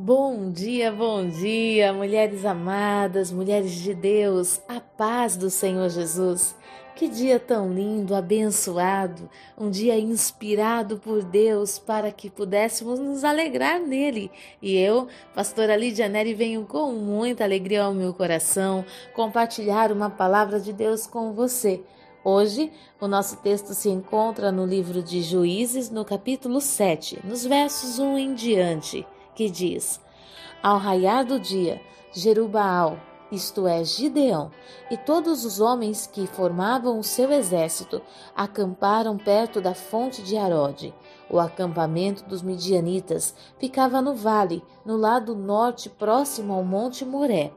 Bom dia, bom dia, mulheres amadas, mulheres de Deus, a paz do Senhor Jesus. Que dia tão lindo, abençoado, um dia inspirado por Deus para que pudéssemos nos alegrar nele. E eu, pastora Lídia Neri, venho com muita alegria ao meu coração compartilhar uma palavra de Deus com você. Hoje, o nosso texto se encontra no livro de Juízes, no capítulo 7, nos versos 1 em diante que diz: Ao raiar do dia, Jerubaal, isto é, Gideão, e todos os homens que formavam o seu exército acamparam perto da fonte de Arode. O acampamento dos midianitas ficava no vale, no lado norte, próximo ao monte Moré.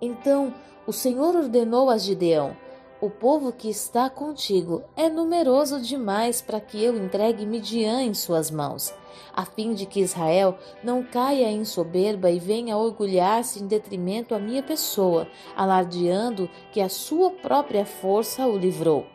Então o Senhor ordenou a Gideão: o povo que está contigo é numeroso demais para que eu entregue Midian em suas mãos, a fim de que Israel não caia em soberba e venha orgulhar-se em detrimento à minha pessoa, alardeando que a sua própria força o livrou.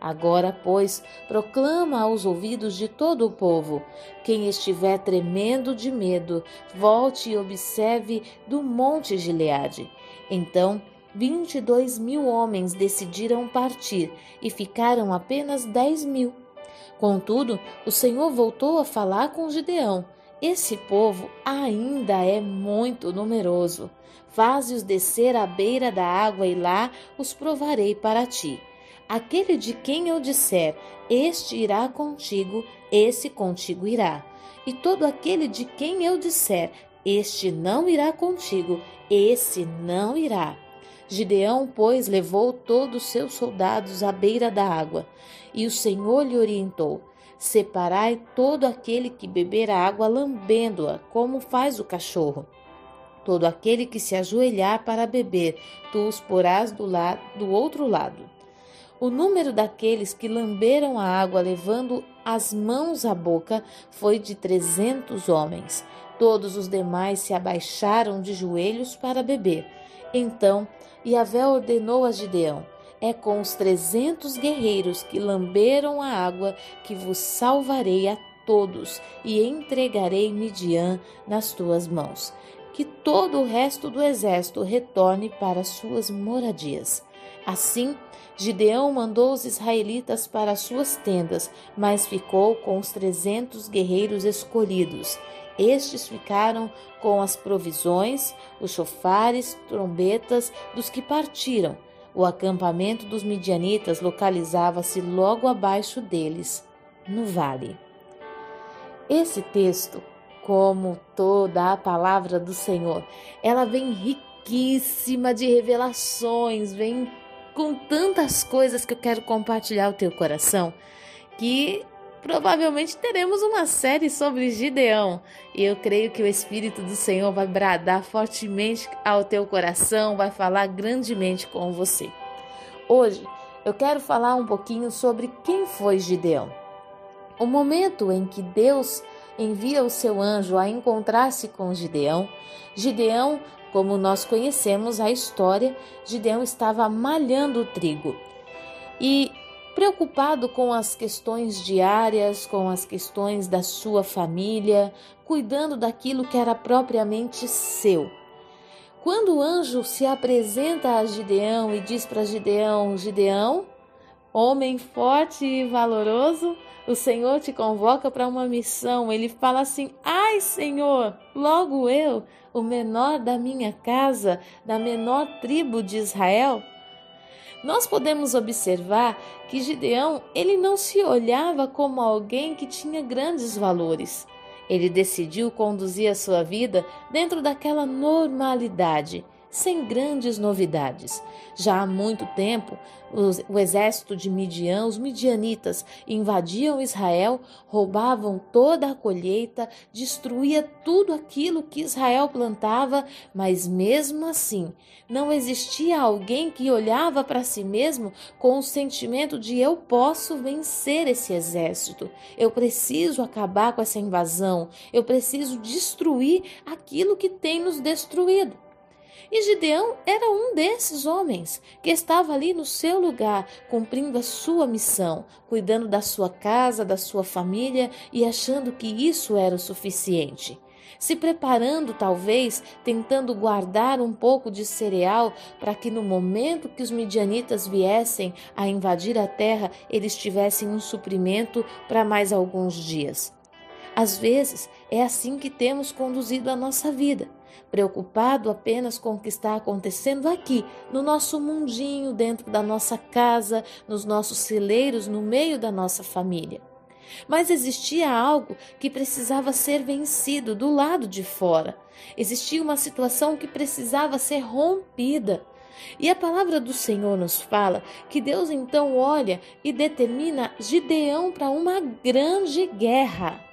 Agora, pois, proclama aos ouvidos de todo o povo: quem estiver tremendo de medo, volte e observe do monte Gileade. Então 22 mil homens decidiram partir e ficaram apenas 10 mil. Contudo, o Senhor voltou a falar com Gideão. Esse povo ainda é muito numeroso. Faze-os descer à beira da água e lá os provarei para ti. Aquele de quem eu disser, este irá contigo, esse contigo irá. E todo aquele de quem eu disser, este não irá contigo, esse não irá. Gideão, pois, levou todos os seus soldados à beira da água, e o Senhor lhe orientou: Separai todo aquele que beber a água lambendo-a, como faz o cachorro. Todo aquele que se ajoelhar para beber, tu os porás do, do outro lado. O número daqueles que lamberam a água levando as mãos à boca foi de trezentos homens. Todos os demais se abaixaram de joelhos para beber. Então Yahvé ordenou a Gideão: É com os trezentos guerreiros que lamberam a água que vos salvarei a todos e entregarei Midian nas tuas mãos. Que todo o resto do exército retorne para suas moradias. Assim, Gideão mandou os israelitas para suas tendas, mas ficou com os trezentos guerreiros escolhidos. Estes ficaram com as provisões, os chofares, trombetas dos que partiram. O acampamento dos midianitas localizava-se logo abaixo deles, no vale. Esse texto, como toda a palavra do Senhor, ela vem riquíssima de revelações, vem com tantas coisas que eu quero compartilhar ao teu coração, que provavelmente teremos uma série sobre Gideão. E eu creio que o Espírito do Senhor vai bradar fortemente ao teu coração, vai falar grandemente com você. Hoje eu quero falar um pouquinho sobre quem foi Gideão. O momento em que Deus envia o seu anjo a encontrar-se com Gideão, Gideão, como nós conhecemos a história, Gideão estava malhando o trigo. E preocupado com as questões diárias, com as questões da sua família, cuidando daquilo que era propriamente seu. Quando o anjo se apresenta a Gideão e diz para Gideão: Gideão, homem forte e valoroso, o Senhor te convoca para uma missão. Ele fala assim: Ai, Senhor, logo eu, o menor da minha casa, da menor tribo de Israel? Nós podemos observar que Gideão ele não se olhava como alguém que tinha grandes valores. Ele decidiu conduzir a sua vida dentro daquela normalidade sem grandes novidades. Já há muito tempo, o exército de Midian, os midianitas, invadiam Israel, roubavam toda a colheita, destruía tudo aquilo que Israel plantava, mas mesmo assim, não existia alguém que olhava para si mesmo com o sentimento de eu posso vencer esse exército. Eu preciso acabar com essa invasão. Eu preciso destruir aquilo que tem nos destruído. E Gideão era um desses homens que estava ali no seu lugar, cumprindo a sua missão, cuidando da sua casa, da sua família e achando que isso era o suficiente. se preparando, talvez, tentando guardar um pouco de cereal para que no momento que os midianitas viessem a invadir a terra, eles tivessem um suprimento para mais alguns dias. Às vezes, é assim que temos conduzido a nossa vida, preocupado apenas com o que está acontecendo aqui, no nosso mundinho, dentro da nossa casa, nos nossos celeiros, no meio da nossa família. Mas existia algo que precisava ser vencido do lado de fora. Existia uma situação que precisava ser rompida. E a palavra do Senhor nos fala que Deus então olha e determina Gideão para uma grande guerra.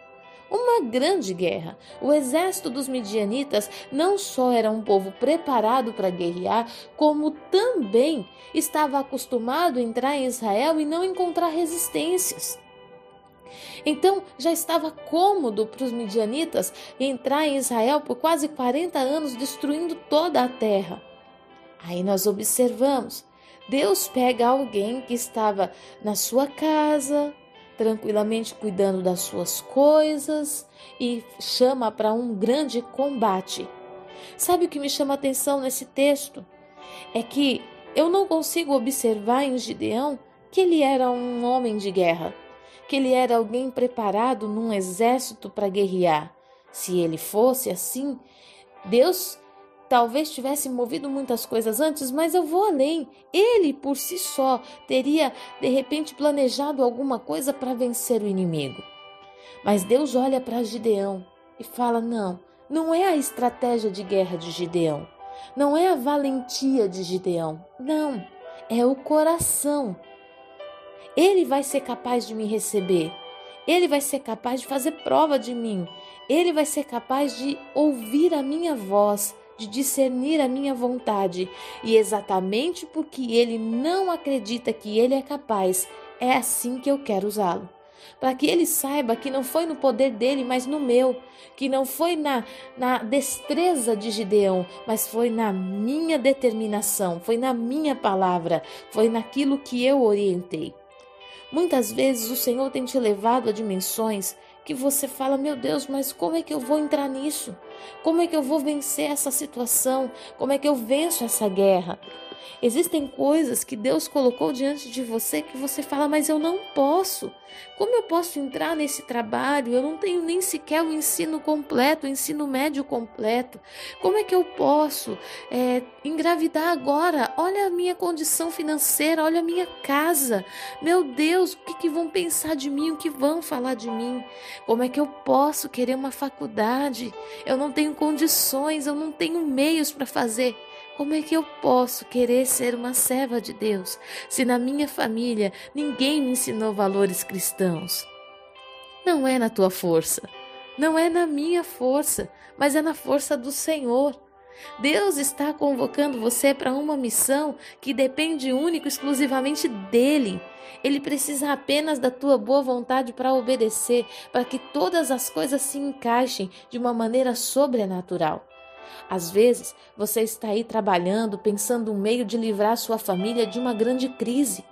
Uma grande guerra. O exército dos midianitas não só era um povo preparado para guerrear, como também estava acostumado a entrar em Israel e não encontrar resistências. Então já estava cômodo para os midianitas entrar em Israel por quase 40 anos, destruindo toda a terra. Aí nós observamos: Deus pega alguém que estava na sua casa, tranquilamente cuidando das suas coisas e chama para um grande combate. Sabe o que me chama a atenção nesse texto? É que eu não consigo observar em Gideão que ele era um homem de guerra que ele era alguém preparado num exército para guerrear. Se ele fosse assim, Deus talvez tivesse movido muitas coisas antes, mas eu vou além. Ele por si só teria de repente planejado alguma coisa para vencer o inimigo. Mas Deus olha para Gideão e fala: Não, não é a estratégia de guerra de Gideão, não é a valentia de Gideão, não, é o coração ele vai ser capaz de me receber. Ele vai ser capaz de fazer prova de mim. Ele vai ser capaz de ouvir a minha voz, de discernir a minha vontade. E exatamente porque ele não acredita que ele é capaz, é assim que eu quero usá-lo. Para que ele saiba que não foi no poder dele, mas no meu, que não foi na, na destreza de Gideão, mas foi na minha determinação, foi na minha palavra, foi naquilo que eu orientei. Muitas vezes o Senhor tem te levado a dimensões que você fala: Meu Deus, mas como é que eu vou entrar nisso? Como é que eu vou vencer essa situação? Como é que eu venço essa guerra? Existem coisas que Deus colocou diante de você que você fala, mas eu não posso. Como eu posso entrar nesse trabalho? Eu não tenho nem sequer o ensino completo, o ensino médio completo. Como é que eu posso é, engravidar agora? Olha a minha condição financeira, olha a minha casa. Meu Deus, o que, que vão pensar de mim? O que vão falar de mim? Como é que eu posso querer uma faculdade? Eu não tenho condições, eu não tenho meios para fazer. Como é que eu posso querer ser uma serva de Deus se na minha família ninguém me ensinou valores cristãos? Não é na tua força, não é na minha força, mas é na força do Senhor. Deus está convocando você para uma missão que depende único exclusivamente dele. Ele precisa apenas da tua boa vontade para obedecer, para que todas as coisas se encaixem de uma maneira sobrenatural. Às vezes, você está aí trabalhando, pensando um meio de livrar sua família de uma grande crise,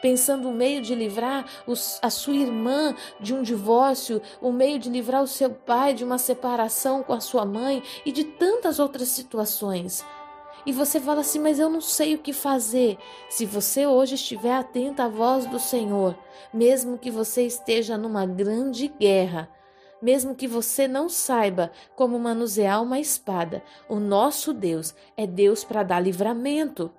pensando um meio de livrar os, a sua irmã de um divórcio, um meio de livrar o seu pai de uma separação com a sua mãe e de tantas outras situações. E você fala assim, mas eu não sei o que fazer. Se você hoje estiver atento à voz do Senhor, mesmo que você esteja numa grande guerra, mesmo que você não saiba como manusear uma espada. O nosso Deus é Deus para dar livramento.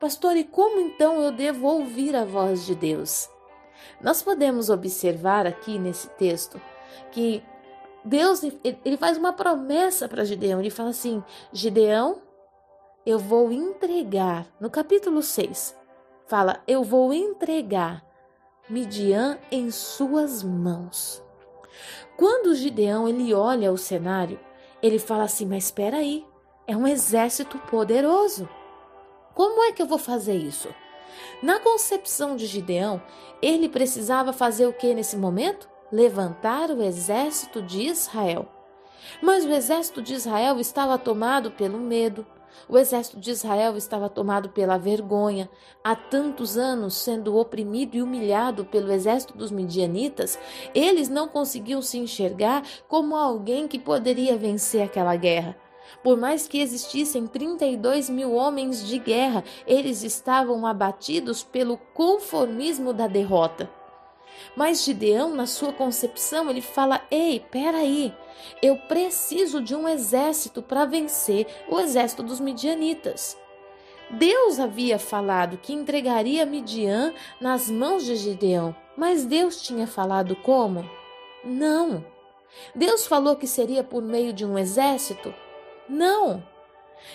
Pastor, e como então eu devo ouvir a voz de Deus? Nós podemos observar aqui nesse texto que Deus ele faz uma promessa para Gideão. Ele fala assim: Gideão, eu vou entregar. No capítulo 6, fala: Eu vou entregar Midian em suas mãos. Quando Gideão ele olha o cenário, ele fala assim: Mas espera aí, é um exército poderoso. Como é que eu vou fazer isso? Na concepção de Gideão, ele precisava fazer o que nesse momento? Levantar o exército de Israel. Mas o exército de Israel estava tomado pelo medo, O exército de Israel estava tomado pela vergonha, há tantos anos sendo oprimido e humilhado pelo exército dos midianitas, eles não conseguiam se enxergar como alguém que poderia vencer aquela guerra. Por mais que existissem 32 mil homens de guerra, eles estavam abatidos pelo conformismo da derrota. Mas Gideão, na sua concepção, ele fala: Ei, peraí, eu preciso de um exército para vencer o exército dos midianitas. Deus havia falado que entregaria Midian nas mãos de Gideão, mas Deus tinha falado como? Não. Deus falou que seria por meio de um exército? Não.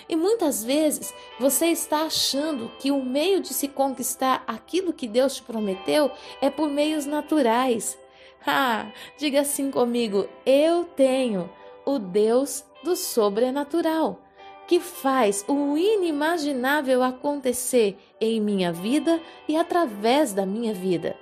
E muitas vezes você está achando que o meio de se conquistar aquilo que Deus te prometeu é por meios naturais. Ah, diga assim comigo: eu tenho o Deus do sobrenatural, que faz o inimaginável acontecer em minha vida e através da minha vida.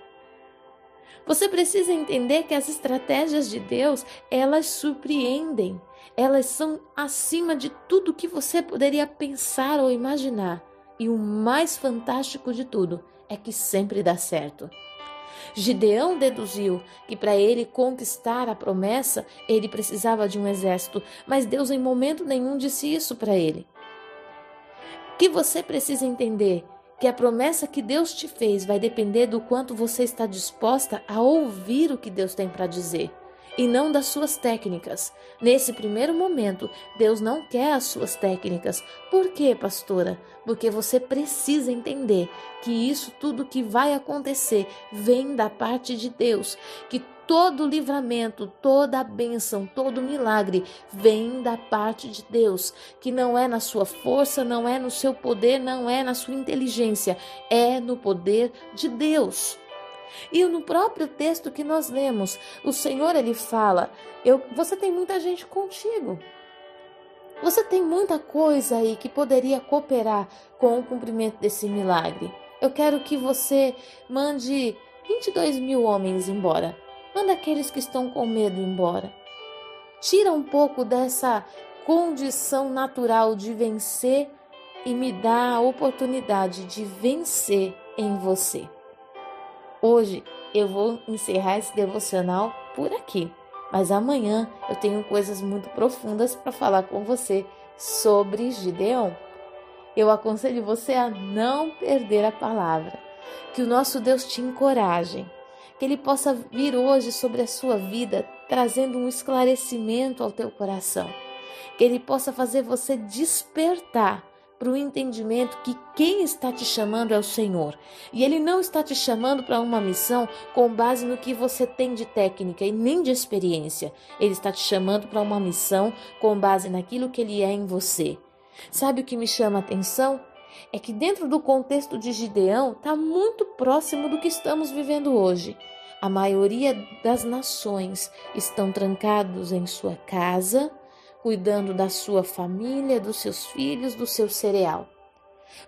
Você precisa entender que as estratégias de Deus, elas surpreendem. Elas são acima de tudo que você poderia pensar ou imaginar. E o mais fantástico de tudo é que sempre dá certo. Gideão deduziu que para ele conquistar a promessa, ele precisava de um exército, mas Deus em momento nenhum disse isso para ele. Que você precisa entender que a promessa que Deus te fez vai depender do quanto você está disposta a ouvir o que Deus tem para dizer e não das suas técnicas. Nesse primeiro momento, Deus não quer as suas técnicas. Por quê, pastora? Porque você precisa entender que isso tudo que vai acontecer vem da parte de Deus, que todo livramento, toda bênção, todo milagre vem da parte de Deus, que não é na sua força, não é no seu poder, não é na sua inteligência, é no poder de Deus. E no próprio texto que nós lemos, o Senhor ele fala: eu, você tem muita gente contigo. Você tem muita coisa aí que poderia cooperar com o cumprimento desse milagre. Eu quero que você mande 22 mil homens embora. Manda aqueles que estão com medo embora. Tira um pouco dessa condição natural de vencer e me dá a oportunidade de vencer em você. Hoje eu vou encerrar esse devocional por aqui, mas amanhã eu tenho coisas muito profundas para falar com você sobre Gideão. Eu aconselho você a não perder a palavra, que o nosso Deus te encoraje, que ele possa vir hoje sobre a sua vida trazendo um esclarecimento ao teu coração, que ele possa fazer você despertar para o entendimento que quem está te chamando é o Senhor. E Ele não está te chamando para uma missão com base no que você tem de técnica e nem de experiência. Ele está te chamando para uma missão com base naquilo que Ele é em você. Sabe o que me chama a atenção? É que dentro do contexto de Gideão está muito próximo do que estamos vivendo hoje. A maioria das nações estão trancados em sua casa, cuidando da sua família, dos seus filhos, do seu cereal.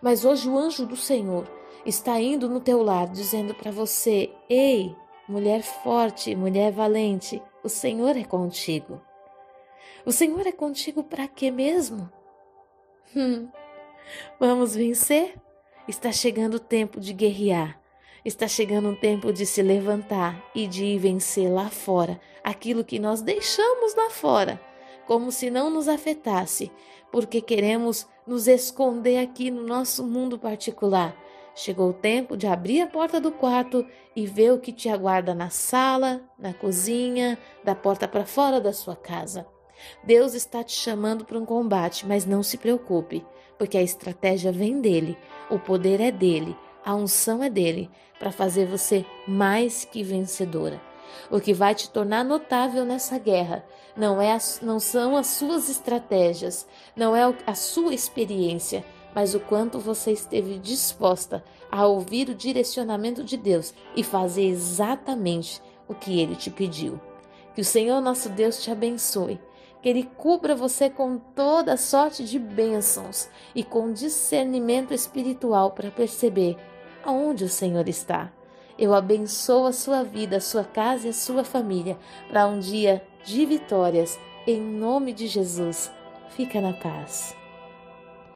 Mas hoje o anjo do Senhor está indo no teu lar dizendo para você: Ei, mulher forte, mulher valente, o Senhor é contigo. O Senhor é contigo para quê mesmo? Hum, vamos vencer? Está chegando o tempo de guerrear. Está chegando o tempo de se levantar e de vencer lá fora aquilo que nós deixamos lá fora como se não nos afetasse, porque queremos nos esconder aqui no nosso mundo particular. Chegou o tempo de abrir a porta do quarto e ver o que te aguarda na sala, na cozinha, da porta para fora da sua casa. Deus está te chamando para um combate, mas não se preocupe, porque a estratégia vem dele, o poder é dele, a unção é dele, para fazer você mais que vencedora. O que vai te tornar notável nessa guerra não, é a, não são as suas estratégias, não é a sua experiência, mas o quanto você esteve disposta a ouvir o direcionamento de Deus e fazer exatamente o que ele te pediu. Que o Senhor nosso Deus te abençoe, que ele cubra você com toda sorte de bênçãos e com discernimento espiritual para perceber aonde o Senhor está eu abençoo a sua vida, a sua casa e a sua família para um dia de vitórias. Em nome de Jesus, fica na paz.